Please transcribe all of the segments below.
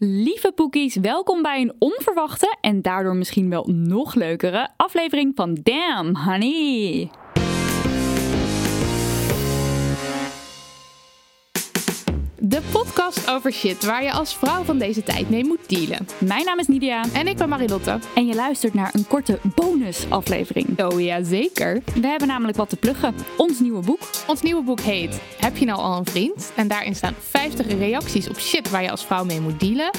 Lieve Poekies, welkom bij een onverwachte en daardoor misschien wel nog leukere aflevering van Damn Honey. De podcast over shit waar je als vrouw van deze tijd mee moet dealen. Mijn naam is Nidia En ik ben Marilotte. en je luistert naar een korte bonusaflevering. Oh ja, zeker. We hebben namelijk wat te pluggen. Ons nieuwe boek. Ons nieuwe boek heet Heb je nou al een vriend? En daarin staan 50 reacties op shit waar je als vrouw mee moet dealen.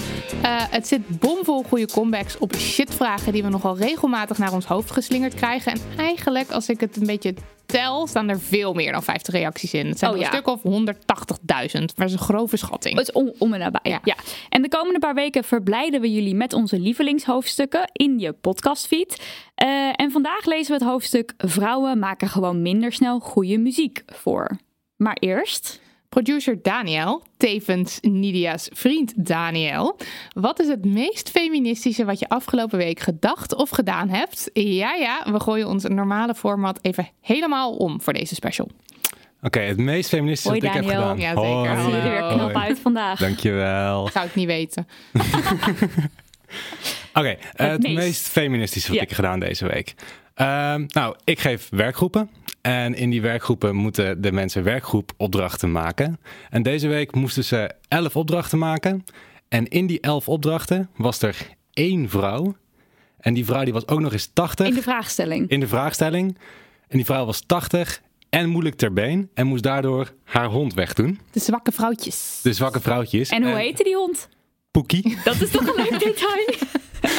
Eh, het zit bomvol goede comebacks op shitvragen die we nogal regelmatig naar ons hoofd geslingerd krijgen. En eigenlijk, als ik het een beetje tel, staan er veel meer dan 50 reacties in. Het zijn Oh, een stuk of 180.000. Dat is een grove schatting. Het is om, om en nabij. Ja. Ja. En de komende paar weken verblijden we jullie met onze lievelingshoofdstukken in je podcastfeed. Eh, en vandaag lezen we het hoofdstuk Vrouwen maken gewoon minder snel goede muziek voor. Maar eerst... Producer Daniel, tevens Nidia's vriend Daniel. Wat is het meest feministische wat je afgelopen week gedacht of gedaan hebt? Ja, ja, we gooien ons normale format even helemaal om voor deze special. Oké, het meest feministische Hoi, wat ik heb gedaan. Ja, zeker. Hoi. Zie je er knap uit vandaag. Dankjewel. Zou ik niet weten. Oké, het meest. meest feministische wat Ja. ik heb gedaan deze week. Ehm, nou, ik geef werkgroepen. En in die werkgroepen moeten de mensen werkgroepopdrachten maken. En deze week moesten ze elf opdrachten maken. En in die elf opdrachten was er één vrouw. En die vrouw die was ook nog eens 80 In de vraagstelling. in de vraagstelling. En die vrouw was 80 en moeilijk ter been. En moest daardoor haar hond wegdoen. De zwakke vrouwtjes. De zwakke vrouwtjes. En hoe heette die hond? Poekie. Dat is toch een leuk detail?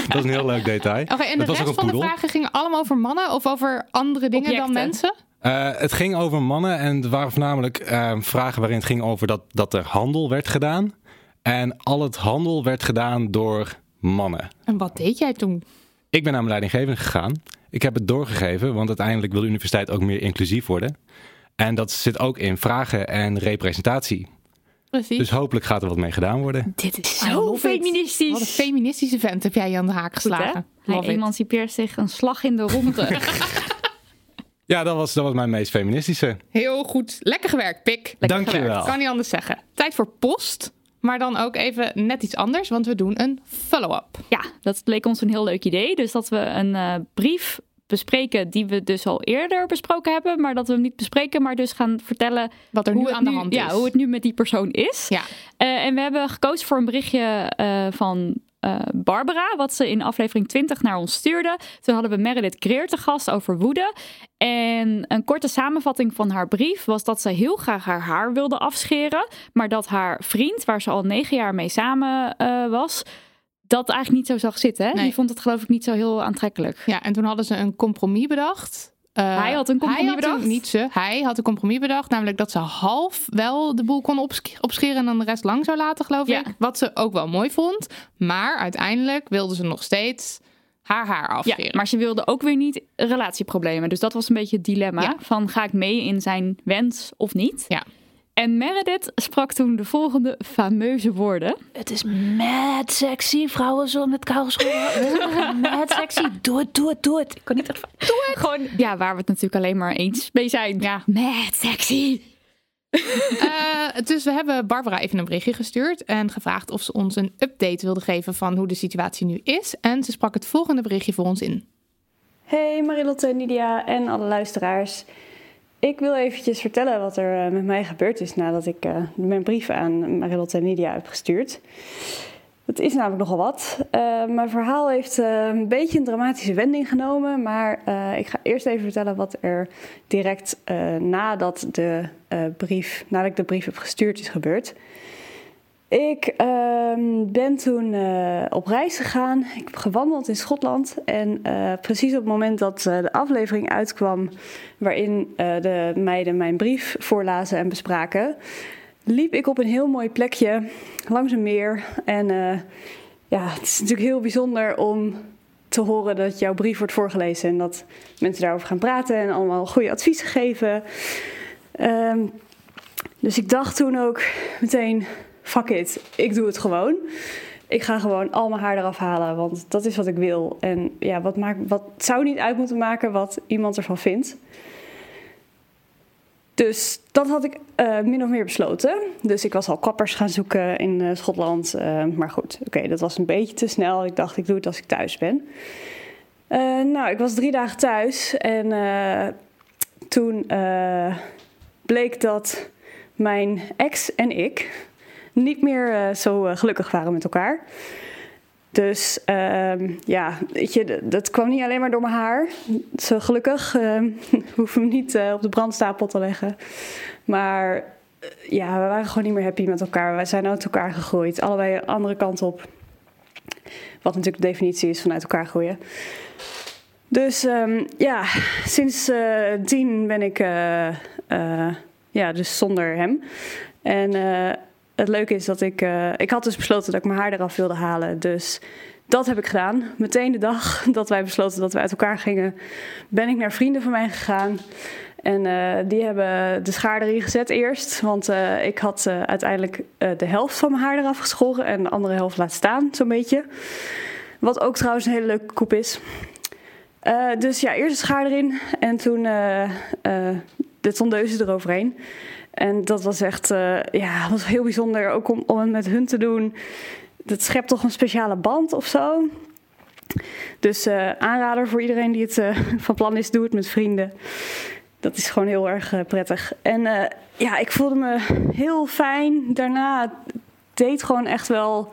Dat is een heel leuk detail. Oké, en de rest een van de vragen gingen allemaal over mannen of over andere dingen dan mensen? Eh, het ging over mannen en er waren voornamelijk eh, vragen waarin het ging over dat, dat er handel werd gedaan. En al het handel werd gedaan door mannen. En wat deed jij toen? Ik ben naar mijn leidinggevende gegaan. Ik heb het doorgegeven, want uiteindelijk wil de universiteit ook meer inclusief worden. En dat zit ook in vragen en representatie. Precies. Dus hopelijk gaat er wat mee gedaan worden. Dit is zo feministisch. Wat een feministische vent heb jij je aan de haak Goed, geslagen. Hij Love it. emancipeert zich een slag in de ronde. Ja, dat was, dat was mijn meest feministische. Heel goed. Lekker gewerkt, Pik. Dankjewel. Kan niet anders zeggen. Tijd voor post. Maar dan ook even net iets anders, want we doen een follow-up. ja, dat leek ons een heel leuk idee. Dus dat we een eh, brief bespreken die we dus al eerder besproken hebben. Maar dat we hem niet bespreken, maar dus gaan vertellen Wat er nu aan de hand ja, is. hoe het nu met die persoon is. Ja. Eh, en we hebben gekozen voor een berichtje eh, van eh, Barbara, wat ze in aflevering 20 naar ons stuurde. Toen hadden we Meredith Greer te gast over woede. En een korte samenvatting van haar brief was dat ze heel graag haar haar wilde afscheren. Maar dat haar vriend, waar ze al negen jaar mee samen was, dat eigenlijk niet zo zag zitten. Hè? Nee. Die vond het geloof ik niet zo heel aantrekkelijk. Ja, en toen hadden ze een compromis bedacht. Eh, Hij had een compromis hij had een- bedacht? niet ze, hij had een compromis bedacht. Namelijk dat ze half wel de boel kon opsch- opscheren en dan de rest lang zou laten, geloof Ja. ik. Wat ze ook wel mooi vond. Maar uiteindelijk wilde ze nog steeds haar haar Ja, afscheren. maar ze wilde ook weer niet relatieproblemen. Dus dat was een beetje het dilemma. Ja. Van ga ik mee in zijn wens of niet? Ja. En Meredith sprak toen de volgende fameuze woorden. Het is mad sexy, vrouwen zo met schoenen. mad sexy, doe het, doe het, doe het. Ik kan niet echt... Doe het! Gewoon, ja, waar we het natuurlijk alleen maar eens mee zijn. Ja. Mad sexy! Eh, dus we hebben Barbara even een berichtje gestuurd en gevraagd of ze ons een update wilde geven van hoe de situatie nu is. En ze sprak het volgende berichtje voor ons in. Hey Marilotte, Nidia en alle luisteraars. Ik wil eventjes vertellen wat er eh, met mij gebeurd is nadat ik eh, mijn brief aan Marilotte en Nidia heb gestuurd. Het is namelijk nogal wat. Uh, mijn verhaal heeft een beetje een dramatische wending genomen. Maar ik ga eerst even vertellen wat er direct nadat, de, brief, nadat ik de brief heb gestuurd is gebeurd. Ik ehm, ben toen op reis gegaan. Ik heb gewandeld in Schotland. En precies op het moment dat de aflevering uitkwam, waarin de meiden mijn brief voorlazen en bespraken, liep ik op een heel mooi plekje langs een meer. En ja, het is natuurlijk heel bijzonder om te horen dat jouw brief wordt voorgelezen en dat mensen daarover gaan praten en allemaal goede adviezen geven. Um, dus ik dacht toen ook meteen: fuck it, ik doe het gewoon. Ik ga gewoon al mijn haar eraf halen, want dat is wat ik wil. En ja, wat, maakt, wat zou niet uit moeten maken wat iemand ervan vindt. Dus dat had ik uh, min of meer besloten. Dus ik was al kappers gaan zoeken in uh, Schotland. Uh, maar goed, oké, dat was een beetje te snel. Ik dacht, ik doe het als ik thuis ben. nou, ik was drie dagen thuis. En toen bleek dat mijn ex en ik niet meer zo gelukkig waren met elkaar. Dus um, ja, weet je, dat kwam niet alleen maar door mijn haar. Zo gelukkig uh, hoeven we niet uh, op de brandstapel te leggen. Maar ja, we waren gewoon niet meer happy met elkaar. We zijn uit elkaar gegroeid, allebei andere kant op. Wat natuurlijk de definitie is van uit elkaar groeien. Dus um, ja, sinds tien ben ik ja, dus zonder hem. En het leuke is dat ik. Uh, ik had dus besloten dat ik mijn haar eraf wilde halen. Dus dat heb ik gedaan. Meteen de dag dat wij besloten dat we uit elkaar gingen, ben ik naar vrienden van mij gegaan. En uh, die hebben de schaar erin gezet eerst. Want uh, ik had uiteindelijk de helft van mijn haar eraf geschoren en de andere helft laten staan, zo'n beetje. Wat ook trouwens een hele leuke koep is. dus ja, eerst de schaar erin en toen de tondeuzen eroverheen. En dat was echt uh, ja, was heel bijzonder, ook om, om het met hun te doen. Dat schept toch een speciale band of zo. Dus uh, aanrader voor iedereen die het uh, van plan is, doe het met vrienden. Dat is gewoon heel erg prettig. En ja, ik voelde me heel fijn. Daarna het deed gewoon echt wel.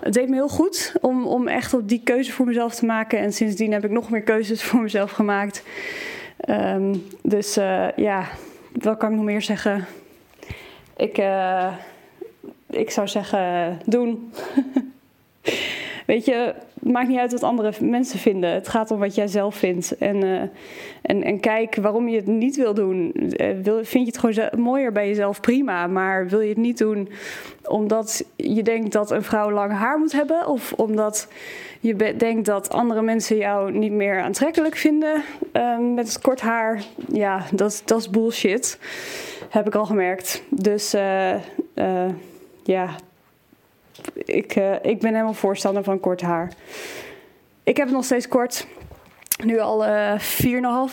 Het deed me heel goed om, om echt op die keuze voor mezelf te maken. En sindsdien heb ik nog meer keuzes voor mezelf gemaakt. Um, dus ja, wat kan ik nog meer zeggen? Ik, uh, ik zou zeggen, doen. Weet je, het maakt niet uit wat andere mensen vinden. Het gaat om wat jij zelf vindt. En, uh, en, en kijk waarom je het niet wil doen. Uh, wil, vind je het gewoon mooier bij jezelf, prima. Maar wil je het niet doen omdat je denkt dat een vrouw lang haar moet hebben? Of omdat je denkt dat andere mensen jou niet meer aantrekkelijk vinden uh, met kort haar? Ja, dat, dat is bullshit. Heb ik al gemerkt. Dus uh, ja, ik, uh, ik ben helemaal voorstander van kort haar. Ik heb het nog steeds kort. Nu al uh,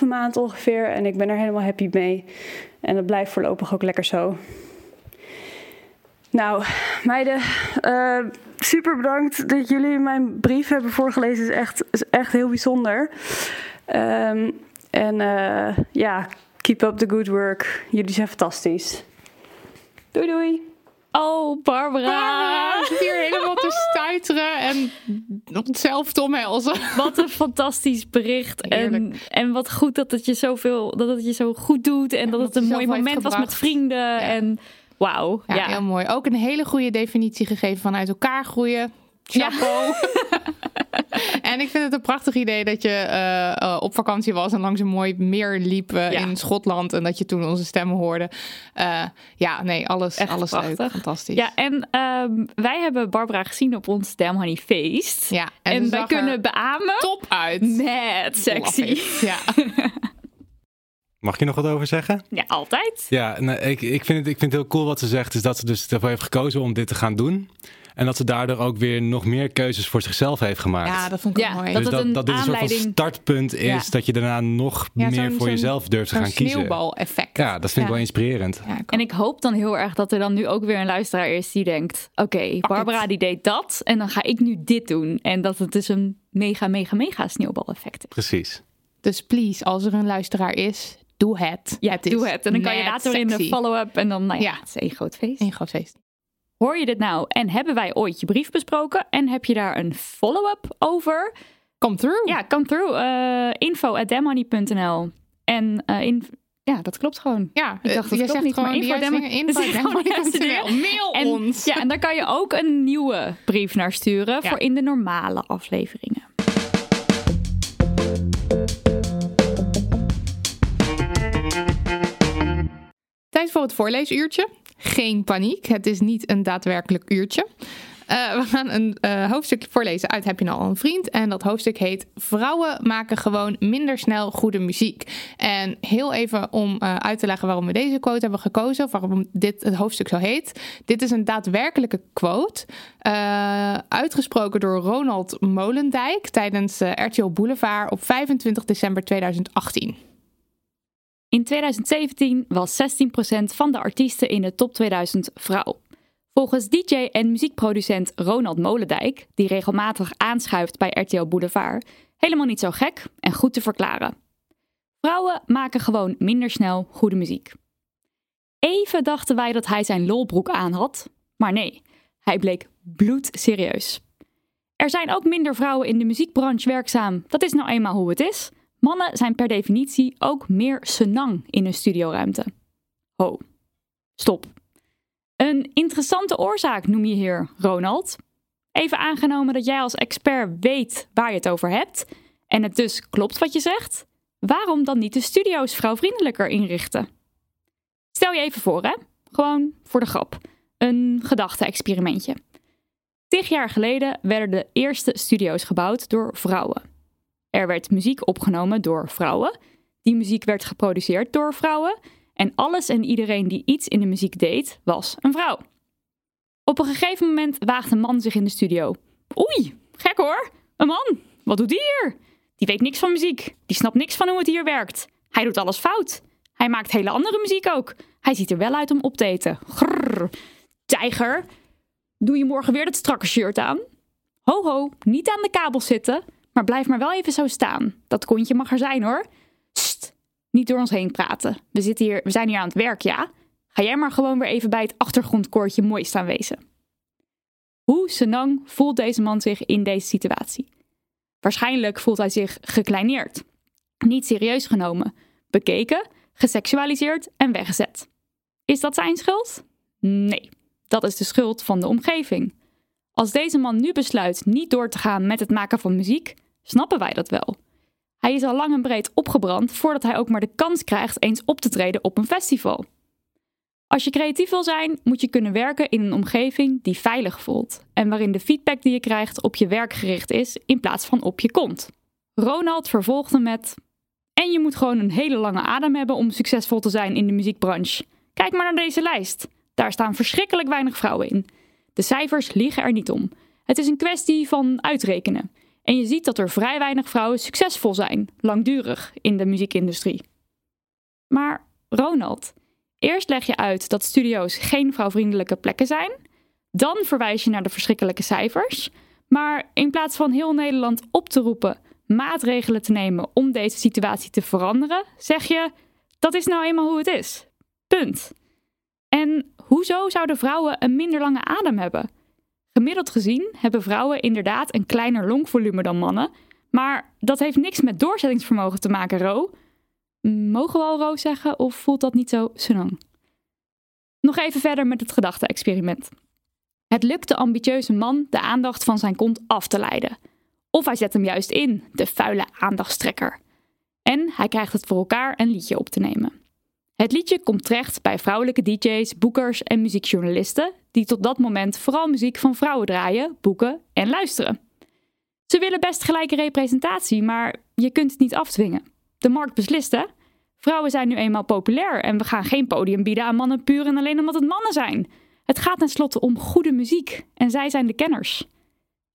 4,5 maand ongeveer. En ik ben er helemaal happy mee. En dat blijft voorlopig ook lekker zo. Nou, meiden, uh, super bedankt dat jullie mijn brief hebben voorgelezen. Het is echt, is echt heel bijzonder. Um, en ja, keep up the good work. Jullie zijn fantastisch. Doei doei. Oh, Barbara. Barbara zit hier helemaal te stuiteren en onszelf te omhelzen. Wat een fantastisch bericht. En, en wat goed dat het je zoveel, dat het je zo goed doet. En dat het een mooi moment was met vrienden. Ja. En wauw. Ja, ja, heel mooi. Ook een hele goede definitie gegeven van uit elkaar groeien. Chapeau. en ik vind het een prachtig idee dat je uh, uh, op vakantie was en langs een mooi meer liep uh, ja. in Schotland. En dat je toen onze stemmen hoorde. ja, nee, alles, Echt alles prachtig. leuk. Fantastisch. Ja, en um, wij hebben Barbara gezien op ons Damn Honey feest. Ja, en, en wij kunnen beamen. Top uit. Net sexy. Ja. Mag ik je nog wat over zeggen? Ja, altijd. Ja, nou, ik, ik, vind het, ik vind het heel cool wat ze zegt. Is dat ze dus ervoor heeft gekozen om dit te gaan doen. En dat ze daardoor ook weer nog meer keuzes voor zichzelf heeft gemaakt. Ja, dat vond ik ja, mooi. Dus dat, dat, dat dit een soort van startpunt is. Ja. Dat je daarna nog Ja, meer voor jezelf durft te gaan kiezen. sneeuwbal-effect. Ja, dat vind ik wel inspirerend. Ja, ik En ik hoop dan heel erg dat er dan nu ook weer een luisteraar is die denkt: Oké, Barbara die deed dat en dan ga ik nu dit doen. En dat het dus een mega, mega, mega sneeuwbaleffect is. Precies. Dus please, als er een luisteraar is, doe het. Ja, het is doe het. En dan kan je later in de follow-up en dan, nou ja, Ja. het is één groot feest. Een groot feest. Hoor je dit nou en hebben wij ooit je brief besproken en heb je daar een follow-up over? Come through. Ja, come through. Uh, info at. En uh, in, ja, dat klopt gewoon. Ja, ik dacht dat je klopt zegt niet, gewoon maar info. Mail En, ons. ja, en daar kan je ook een nieuwe brief naar sturen Ja. voor in de normale afleveringen. Tijd voor het voorleesuurtje. Geen paniek, het is niet een daadwerkelijk uurtje. Eh, we gaan een eh, hoofdstuk voorlezen uit Heb je nou al een vriend? En dat hoofdstuk heet Vrouwen maken gewoon minder snel goede muziek. En heel even om eh, uit te leggen waarom we deze quote hebben gekozen, of waarom dit het hoofdstuk zo heet. Dit is een daadwerkelijke quote, uitgesproken door Ronald Molendijk tijdens RTL Boulevard op 25 december 2018. In 2017 was 16% van de artiesten in de top 2000 vrouw. Volgens DJ en muziekproducent Ronald Molendijk, die regelmatig aanschuift bij RTL Boulevard, helemaal niet zo gek en goed te verklaren. Vrouwen maken gewoon minder snel goede muziek. Even dachten wij dat hij zijn lolbroek aan had, maar nee, hij bleek bloedserieus. Er zijn ook minder vrouwen in de muziekbranche werkzaam, dat is nou eenmaal hoe het is. Mannen zijn per definitie ook meer senang in een studioruimte. Ho, stop. Een interessante oorzaak noem je hier, Ronald. Even aangenomen dat jij als expert weet waar je het over hebt en het dus klopt wat je zegt, waarom dan niet de studio's vrouwvriendelijker inrichten? Stel je even voor, hè? Gewoon voor de grap. Een gedachte-experimentje. Tig jaar geleden werden de eerste studio's gebouwd door vrouwen. Er werd muziek opgenomen door vrouwen. Die muziek werd geproduceerd door vrouwen. En alles en iedereen die iets in de muziek deed, was een vrouw. Op een gegeven moment waagt een man zich in de studio. Oei, gek hoor. Een man. Wat doet die hier? Die weet niks van muziek. Die snapt niks van hoe het hier werkt. Hij doet alles fout. Hij maakt hele andere muziek ook. Hij ziet er wel uit om op te eten. Tijger, doe je morgen weer dat strakke shirt aan? Ho ho, niet aan de kabel zitten, maar blijf maar wel even zo staan. Dat kontje mag er zijn hoor. Sst, niet door ons heen praten. We, zitten hier, we zijn hier aan het werk, ja? Ga jij maar gewoon weer even bij het achtergrondkoortje mooi staan wezen. Hoe senang voelt deze man zich in deze situatie? Waarschijnlijk voelt hij zich gekleineerd, niet serieus genomen, bekeken, geseksualiseerd en weggezet. Is dat zijn schuld? Nee, dat is de schuld van de omgeving. Als deze man nu besluit niet door te gaan met het maken van muziek, snappen wij dat wel. Hij is al lang en breed opgebrand voordat hij ook maar de kans krijgt eens op te treden op een festival. Als je creatief wil zijn, moet je kunnen werken in een omgeving die veilig voelt en waarin de feedback die je krijgt op je werk gericht is in plaats van op je kont. Ronald vervolgde met: En je moet gewoon een hele lange adem hebben om succesvol te zijn in de muziekbranche. Kijk maar naar deze lijst. Daar staan verschrikkelijk weinig vrouwen in. De cijfers liegen er niet om. Het is een kwestie van uitrekenen. En je ziet dat er vrij weinig vrouwen succesvol zijn, langdurig, in de muziekindustrie. Maar Ronald, eerst leg je uit dat studio's geen vrouwvriendelijke plekken zijn. Dan verwijs je naar de verschrikkelijke cijfers. Maar in plaats van heel Nederland op te roepen maatregelen te nemen om deze situatie te veranderen, zeg je: dat is nou eenmaal hoe het is. Punt. En hoezo zouden vrouwen een minder lange adem hebben? Gemiddeld gezien hebben vrouwen inderdaad een kleiner longvolume dan mannen, maar dat heeft niks met doorzettingsvermogen te maken, Ro. Mogen we al Ro zeggen of voelt dat niet zo senang? Nog even verder met het gedachte-experiment. Het lukt de ambitieuze man de aandacht van zijn kont af te leiden. Of hij zet hem juist in, de vuile aandachtstrekker. En hij krijgt het voor elkaar een liedje op te nemen. Het liedje komt terecht bij vrouwelijke DJ's, boekers en muziekjournalisten, die tot dat moment vooral muziek van vrouwen draaien, boeken en luisteren. Ze willen best gelijke representatie, maar je kunt het niet afdwingen. De markt beslist, hè? Vrouwen zijn nu eenmaal populair en we gaan geen podium bieden aan mannen puur en alleen omdat het mannen zijn. Het gaat tenslotte om goede muziek en zij zijn de kenners.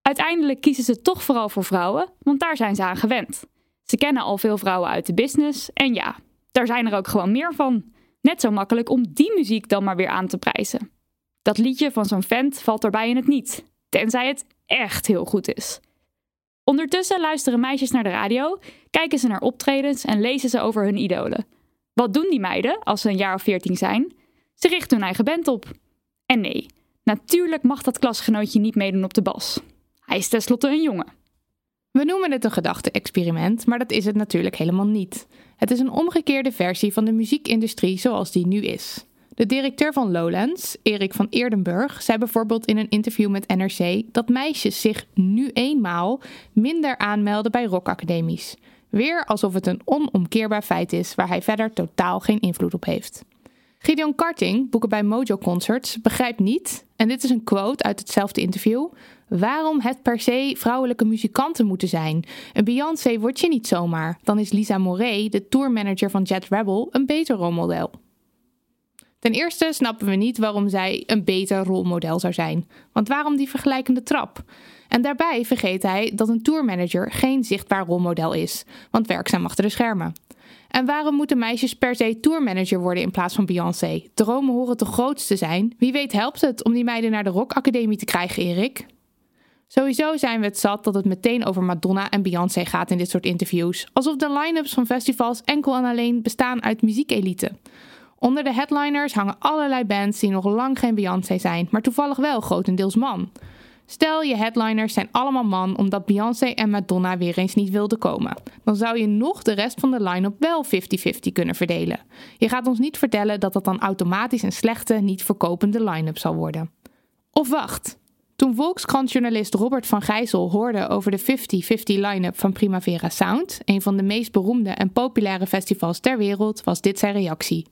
Uiteindelijk kiezen ze toch vooral voor vrouwen, want daar zijn ze aan gewend. Ze kennen al veel vrouwen uit de business en ja, daar zijn er ook gewoon meer van. Net zo makkelijk om die muziek dan maar weer aan te prijzen. Dat liedje van zo'n vent valt erbij in het niet, tenzij het echt heel goed is. Ondertussen luisteren meisjes naar de radio, kijken ze naar optredens en lezen ze over hun idolen. Wat doen die meiden als ze een jaar of veertien zijn? Ze richten hun eigen band op. En nee, Natuurlijk mag dat klasgenootje niet meedoen op de bas. Hij is tenslotte een jongen. We noemen het een gedachte-experiment, maar dat is het natuurlijk helemaal niet. Het is een omgekeerde versie van de muziekindustrie zoals die nu is. De directeur van Lowlands, Erik van Eerdenburg, zei bijvoorbeeld in een interview met NRC dat meisjes zich nu eenmaal minder aanmelden bij rockacademies. Weer alsof het een onomkeerbaar feit is waar hij verder totaal geen invloed op heeft. Gideon Karting, boeken bij Mojo Concerts, begrijpt niet, en dit is een quote uit hetzelfde interview, waarom het per se vrouwelijke muzikanten moeten zijn. Een Beyoncé word je niet zomaar. Dan is Lisa Moret, de tourmanager van Jet Rebel, een beter rolmodel. Ten eerste snappen we niet waarom zij een beter rolmodel zou zijn. Want waarom die vergelijkende trap? En daarbij vergeet hij dat een tourmanager geen zichtbaar rolmodel is, want werkzaam achter de schermen. En waarom moeten meisjes per se tourmanager worden in plaats van Beyoncé? Dromen horen te grootste zijn. Wie weet helpt het om die meiden naar de Rock Academie te krijgen, Erik? Sowieso zijn we het zat dat het meteen over Madonna en Beyoncé gaat in dit soort interviews. Alsof de line-ups van festivals enkel en alleen bestaan uit muziekelite. Onder de headliners hangen allerlei bands die nog lang geen Beyoncé zijn, maar toevallig wel grotendeels man. Stel je headliners zijn allemaal man omdat Beyoncé en Madonna weer eens niet wilden komen. Dan zou je nog de rest van de line-up wel 50-50 kunnen verdelen. Je gaat ons niet vertellen dat dat dan automatisch een slechte, niet verkopende line-up zal worden. Of wacht. Toen Volkskrant-journalist Robert van Gijzel hoorde over de 50-50 line-up van Primavera Sound, een van de meest beroemde en populaire festivals ter wereld, was dit zijn reactie.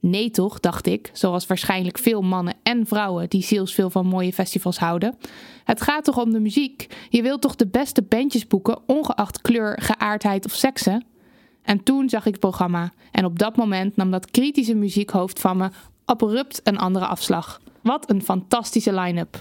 Nee toch, dacht ik, zoals waarschijnlijk veel mannen en vrouwen die zielsveel van mooie festivals houden. Het gaat toch om de muziek? Je wilt toch de beste bandjes boeken, ongeacht kleur, geaardheid of seksen? En toen zag ik het programma en op dat moment nam dat kritische muziekhoofd van me abrupt een andere afslag. Wat een fantastische line-up.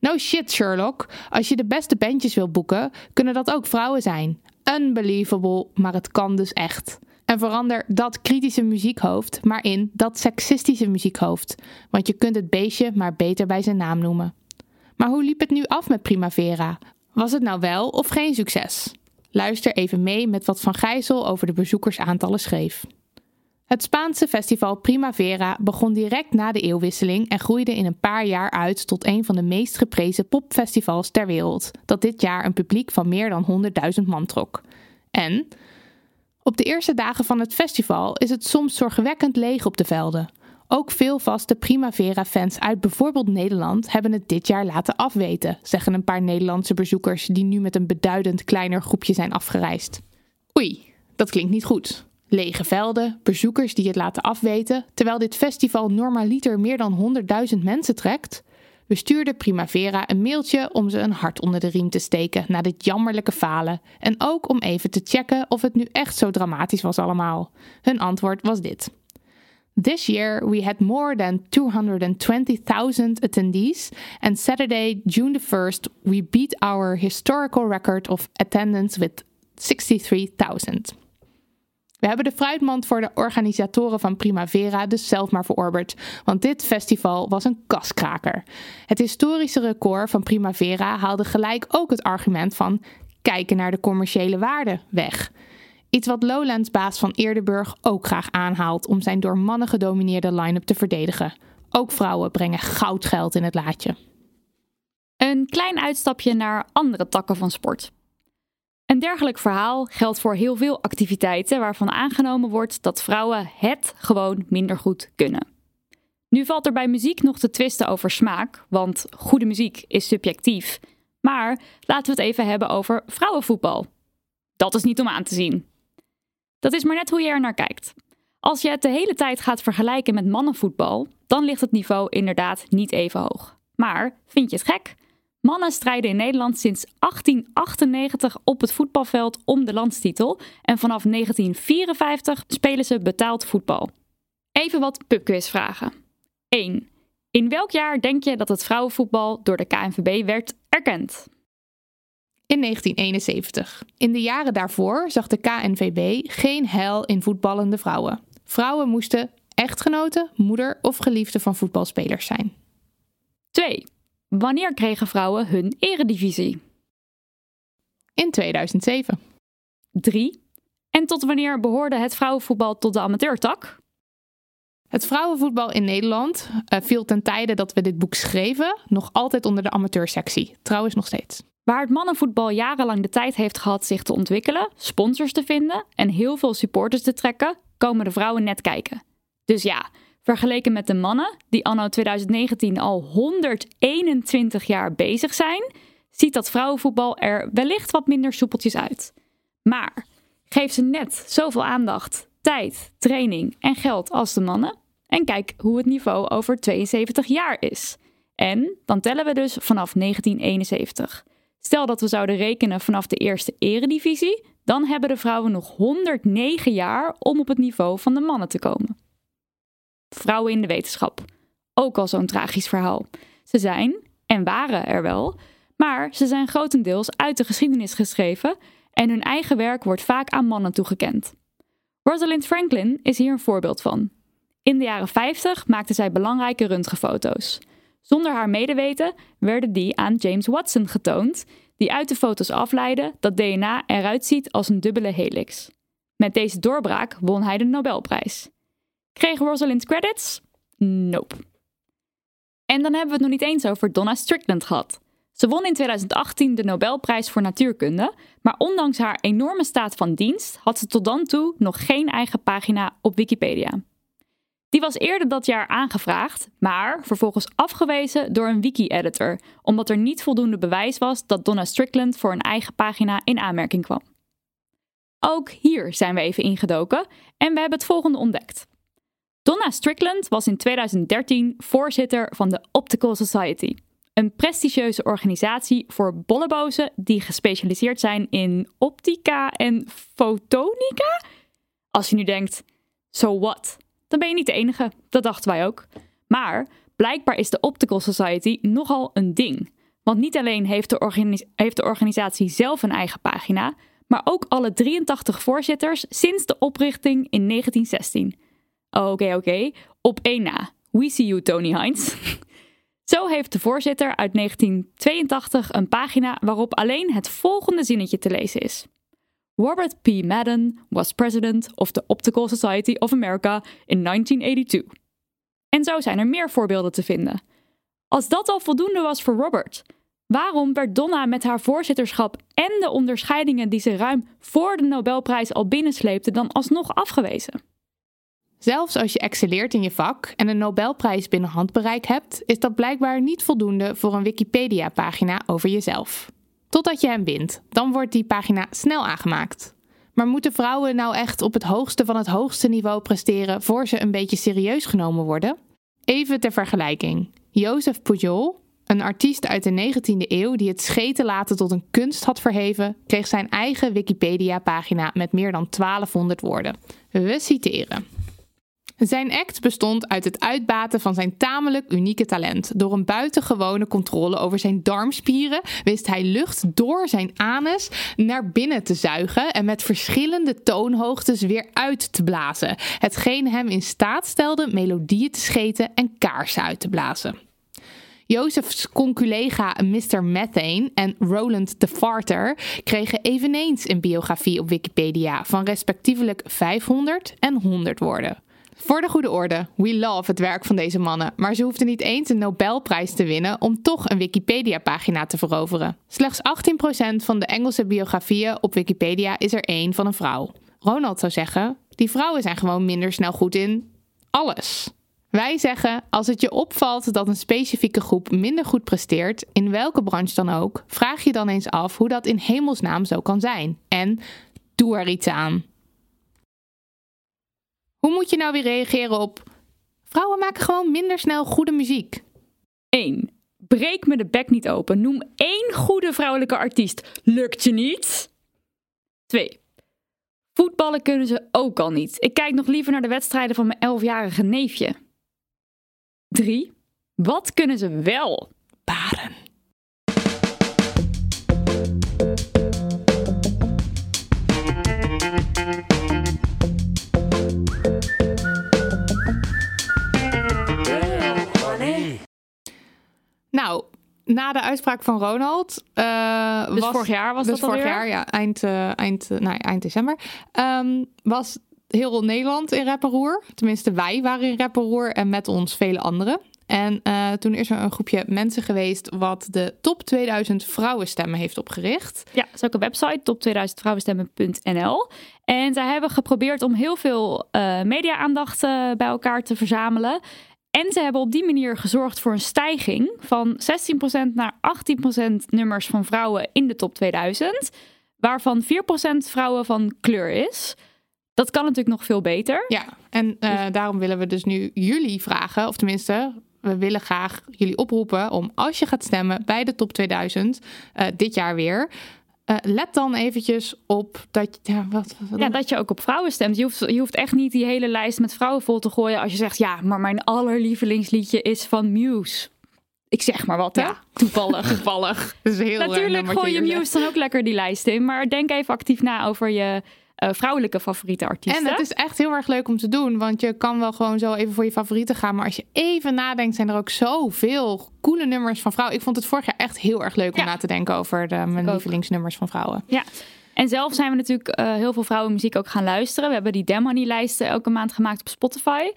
No shit, Sherlock. Als je de beste bandjes wil boeken, kunnen dat ook vrouwen zijn. Unbelievable, maar het kan dus echt. En verander dat kritische muziekhoofd maar in dat seksistische muziekhoofd, want je kunt het beestje maar beter bij zijn naam noemen. Maar hoe liep het nu af met Primavera? Was het nou wel of geen succes? Luister even mee met wat Van Gijzel over de bezoekersaantallen schreef. Het Spaanse festival Primavera begon direct na de eeuwwisseling en groeide in een paar jaar uit tot een van de meest geprezen popfestivals ter wereld, dat dit jaar een publiek van meer dan 100.000 man trok. En op de eerste dagen van het festival is het soms zorgwekkend leeg op de velden. Ook veel vaste Primavera-fans uit bijvoorbeeld Nederland hebben het dit jaar laten afweten, zeggen een paar Nederlandse bezoekers die nu met een beduidend kleiner groepje zijn afgereisd. Oei, dat klinkt niet goed. Lege velden, bezoekers die het laten afweten, terwijl dit festival normaliter meer dan 100.000 mensen trekt. We stuurden Primavera een mailtje om ze een hart onder de riem te steken na dit jammerlijke falen. En ook om even te checken of het nu echt zo dramatisch was allemaal. Hun antwoord was dit. This year we had more than 220,000 attendees, and Saturday, June the 1st, we beat our historical record of attendance with 63,000. We hebben de fruitmand voor de organisatoren van Primavera dus zelf maar verorberd, want dit festival was een kaskraker. Het historische record van Primavera haalde gelijk ook het argument van kijken naar de commerciële waarde weg. Iets wat Lowlands-baas van Eerdenburg ook graag aanhaalt om zijn door mannen gedomineerde line-up te verdedigen. Ook vrouwen brengen goudgeld in het laadje. Een klein uitstapje naar andere takken van sport. Een dergelijk verhaal geldt voor heel veel activiteiten waarvan aangenomen wordt dat vrouwen het gewoon minder goed kunnen. Nu valt er bij muziek nog te twisten over smaak, want goede muziek is subjectief. Maar laten we het even hebben over vrouwenvoetbal. Dat is niet om aan te zien. Dat is maar net hoe je er naar kijkt. Als je het de hele tijd gaat vergelijken met mannenvoetbal, dan ligt het niveau inderdaad niet even hoog. Maar vind je het gek? Mannen strijden in Nederland sinds 1898 op het voetbalveld om de landstitel en vanaf 1954 spelen ze betaald voetbal. Even wat pubquizvragen. 1. In welk jaar denk je dat het vrouwenvoetbal door de KNVB werd erkend? In 1971. In de jaren daarvoor zag de KNVB geen heil in voetballende vrouwen. Vrouwen moesten echtgenoten, moeder of geliefde van voetbalspelers zijn. 2. Wanneer kregen vrouwen hun eredivisie? In 2007. 3. En tot wanneer behoorde het vrouwenvoetbal tot de amateurtak? Het vrouwenvoetbal in Nederland uh, viel ten tijde dat we dit boek schreven nog altijd onder de amateursectie. Trouwens nog steeds. Waar het mannenvoetbal jarenlang de tijd heeft gehad zich te ontwikkelen, sponsors te vinden en heel veel supporters te trekken, komen de vrouwen net kijken. Dus ja, vergeleken met de mannen, die anno 2019 al 121 jaar bezig zijn, ziet dat vrouwenvoetbal er wellicht wat minder soepeltjes uit. Maar geef ze net zoveel aandacht, tijd, training en geld als de mannen en kijk hoe het niveau over 72 jaar is. En dan tellen we dus vanaf 1971. Stel dat we zouden rekenen vanaf de eerste eredivisie, dan hebben de vrouwen nog 109 jaar om op het niveau van de mannen te komen. Vrouwen in de wetenschap. Ook al zo'n tragisch verhaal. Ze zijn, en waren er wel, maar ze zijn grotendeels uit de geschiedenis geschreven en hun eigen werk wordt vaak aan mannen toegekend. Rosalind Franklin is hier een voorbeeld van. In de jaren 50 maakte zij belangrijke röntgenfoto's. Zonder haar medeweten werden die aan James Watson getoond, die uit de foto's afleidde dat DNA eruit ziet als een dubbele helix. Met deze doorbraak won hij de Nobelprijs. Kreeg Rosalind credits? Nope. En dan hebben we het nog niet eens over Donna Strickland gehad. Ze won in 2018 de Nobelprijs voor natuurkunde, maar ondanks haar enorme staat van dienst had ze tot dan toe nog geen eigen pagina op Wikipedia. Die was eerder dat jaar aangevraagd, maar vervolgens afgewezen door een wiki-editor, omdat er niet voldoende bewijs was dat Donna Strickland voor een eigen pagina in aanmerking kwam. Ook hier zijn we even ingedoken en we hebben het volgende ontdekt. Donna Strickland was in 2013 voorzitter van de Optical Society, een prestigieuze organisatie voor bollebozen die gespecialiseerd zijn in optica en fotonica. Als je nu denkt, so what? Dan ben je niet de enige, dat dachten wij ook. Maar blijkbaar is de Optical Society nogal een ding. Want niet alleen heeft de, heeft de organisatie zelf een eigen pagina, maar ook alle 83 voorzitters sinds de oprichting in 1916. Oké, oké, op één na. We see you, Tony Hines. Zo heeft de voorzitter uit 1982 een pagina waarop alleen het volgende zinnetje te lezen is. Robert P. Madden was president of the Optical Society of America in 1982. En zo zijn er meer voorbeelden te vinden. Als dat al voldoende was voor Robert, waarom werd Donna met haar voorzitterschap en de onderscheidingen die ze ruim voor de Nobelprijs al binnensleepte dan alsnog afgewezen? Zelfs als je excelleert in je vak en een Nobelprijs binnen handbereik hebt, is dat blijkbaar niet voldoende voor een Wikipedia-pagina over jezelf. Totdat je hem wint, dan wordt die pagina snel aangemaakt. Maar moeten vrouwen nou echt op het hoogste van het hoogste niveau presteren voor ze een beetje serieus genomen worden? Even ter vergelijking. Joseph Pujol, een artiest uit de 19e eeuw die het scheten laten tot een kunst had verheven, kreeg zijn eigen Wikipedia-pagina met meer dan 1200 woorden. We citeren. Zijn act bestond uit het uitbaten van zijn tamelijk unieke talent. Door een buitengewone controle over zijn darmspieren wist hij lucht door zijn anus naar binnen te zuigen en met verschillende toonhoogtes weer uit te blazen. Hetgeen hem in staat stelde melodieën te scheten en kaarsen uit te blazen. Joseph's conculega Mr. Methane en Roland de Farter kregen eveneens een biografie op Wikipedia van respectievelijk 500 en 100 woorden. Voor de goede orde, we love het werk van deze mannen, maar ze hoefden niet eens een Nobelprijs te winnen om toch een Wikipedia-pagina te veroveren. Slechts 18% van de Engelse biografieën op Wikipedia is er één van een vrouw. Ronald zou zeggen: die vrouwen zijn gewoon minder snel goed in alles. Wij zeggen: als het je opvalt dat een specifieke groep minder goed presteert, in welke branche dan ook, vraag je dan eens af hoe dat in hemelsnaam zo kan zijn. En doe er iets aan. Hoe moet je nou weer reageren op. Vrouwen maken gewoon minder snel goede muziek? 1. Breek me de bek niet open. Noem één goede vrouwelijke artiest. Lukt je niet? 2. Voetballen kunnen ze ook al niet. Ik kijk nog liever naar de wedstrijden van mijn 11-jarige neefje. 3. Wat kunnen ze wel? Baren. Nou, na de uitspraak van Ronald. Uh, dus vorig jaar was dus dat vorig alweer? jaar, ja, eind, uh, eind, uh, nou, eind december. Um, was heel Nederland in rep en roer. Tenminste, wij waren in rep en met ons vele anderen. En eh, toen is er een groepje mensen geweest wat de top 2000 vrouwenstemmen heeft opgericht. Ja, dat is ook een website, top2000vrouwenstemmen.nl. En zij hebben geprobeerd om heel veel eh, media-aandacht eh, bij elkaar te verzamelen. En ze hebben op die manier gezorgd voor een stijging van 16% naar 18% nummers van vrouwen in de top 2000. Waarvan 4% vrouwen van kleur is. Dat kan natuurlijk nog veel beter. Ja, en eh, daarom willen we dus nu jullie vragen, of tenminste, we willen graag jullie oproepen om als je gaat stemmen bij de top 2000 eh, dit jaar weer. Eh, let dan eventjes op dat je. Ja, wat, wat- Ja, dat je ook op vrouwen stemt. Je hoeft, je hoeft echt niet die hele lijst met vrouwen vol te gooien als je zegt, ja, maar mijn allerlievelingsliedje is van Muse. Ik zeg maar wat, hè? Ja. Toevallig. toevallig. Dat is heel eh, Natuurlijk gooi je. Muse dan ook lekker die lijst in. Maar denk even actief na over je eh, vrouwelijke favoriete artiesten. En het is echt heel erg leuk om te doen, want je kan wel gewoon zo even voor je favorieten gaan. Maar als je even nadenkt, zijn er ook zoveel coole nummers van vrouwen. Ik vond het vorig jaar echt heel erg leuk om Ja. na te denken over de, mijn lievelingsnummers van vrouwen. Ja. En zelf zijn we natuurlijk eh, heel veel vrouwenmuziek ook gaan luisteren. We hebben die Damn Honey lijsten elke maand gemaakt op Spotify.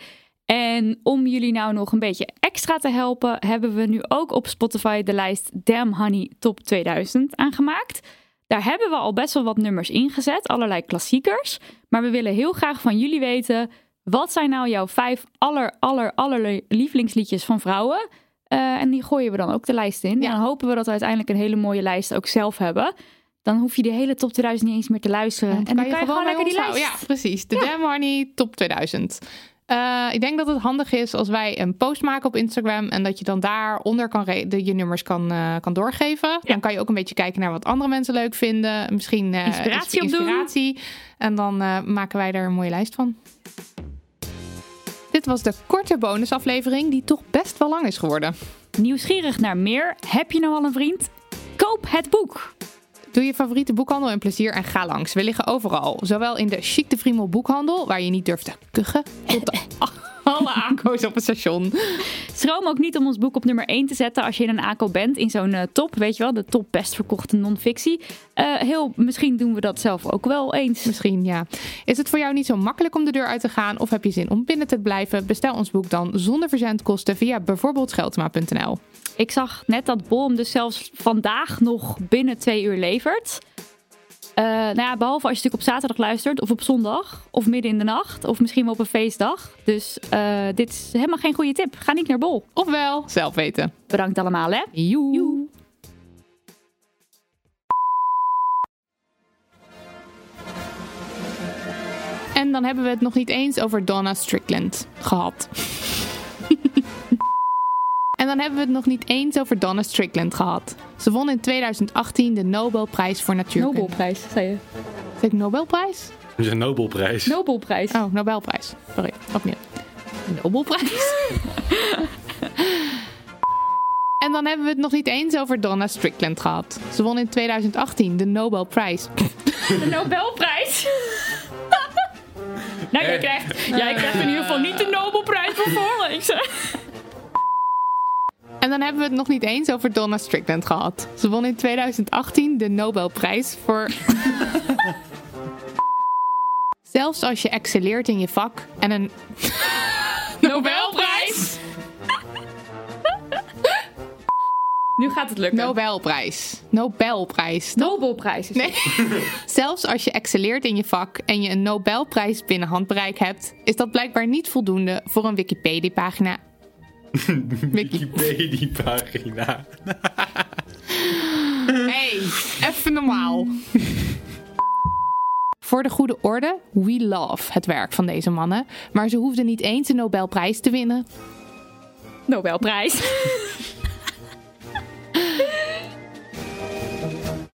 En om jullie nou nog een beetje extra te helpen, hebben we nu ook op Spotify de lijst Damn Honey Top 2000 aangemaakt. Daar hebben we al best wel wat nummers ingezet, allerlei klassiekers. Maar we willen heel graag van jullie weten, wat zijn nou jouw vijf aller, aller, aller lievelingsliedjes van vrouwen? Eh, en die gooien we dan ook de lijst in. Ja. En dan hopen we dat we uiteindelijk een hele mooie lijst ook zelf hebben. Dan hoef je die hele top 2000 niet eens meer te luisteren. En dan kan je gewoon lekker die lijst. Ja, precies. De Damn Honey Top 2000. Eh, ik denk dat het handig is als wij een post maken op Instagram en dat je dan daaronder kan de, je nummers kan, eh, kan doorgeven. Dan kan je ook een beetje kijken naar wat andere mensen leuk vinden. Misschien eh, Inspiratie inspiratie. En dan maken wij er een mooie lijst van. Dit was de korte bonusaflevering die toch best wel lang is geworden. Nieuwsgierig naar meer? Heb je nou al een vriend? Koop het boek. Doe je favoriete boekhandel een plezier en ga langs. We liggen overal. Zowel in de Chic de Friemel boekhandel, waar je niet durft te kuchen, tot de alle aankoos op het station. Schroom ook niet om ons boek op nummer 1 te zetten als je in een ACO bent. In zo'n eh, top, weet je wel, de top best verkochte non-fictie. Eh, heel, misschien doen we dat zelf ook wel eens. Misschien, ja. Is het voor jou niet zo makkelijk om de deur uit te gaan of heb je zin om binnen te blijven? Bestel ons boek dan zonder verzendkosten via bijvoorbeeld Scheltema.nl. Ik zag net dat Bol hem dus zelfs vandaag nog binnen twee uur levert. Eh, nou ja, behalve als je natuurlijk op zaterdag luistert, of op zondag, of midden in de nacht, of misschien wel op een feestdag. Dus eh, dit is helemaal geen goede tip. Ga niet naar Bol. Ofwel, zelf weten. Bedankt allemaal, hè? Joe. En dan hebben we het nog niet eens over Donna Strickland gehad. en dan hebben we het nog niet eens over Donna Strickland gehad. Ze won in 2018 de Nobelprijs voor natuurkunde. Nobelprijs, zei je. Zeg ik Nobelprijs? Dat is een Nobelprijs. Nobelprijs. Oh, Nobelprijs. Sorry, opnieuw. Nobelprijs. en dan hebben we het nog niet eens over Donna Strickland gehad. Ze won in 2018 de Nobelprijs. De Nobelprijs. nou, jij krijgt, jij krijgt in ieder geval niet de Nobelprijs voor voorlezen. En dan hebben we het nog niet eens over Donna Strickland gehad. Ze won in 2018 de Nobelprijs voor. Zelfs als je excelleert in je vak en een Nobelprijs. Nu gaat het lukken. Nobelprijs. Nobelprijs. Nobelprijs. Is Nee. Zelfs als je excelleert in je vak en je een Nobelprijs binnen handbereik hebt, is dat blijkbaar niet voldoende voor een Wikipedia-pagina. Wiki. Wikipedia-pagina. Hey, even normaal. Voor de goede orde, we love het werk van deze mannen. Maar ze hoefden niet eens een Nobelprijs te winnen. Nobelprijs.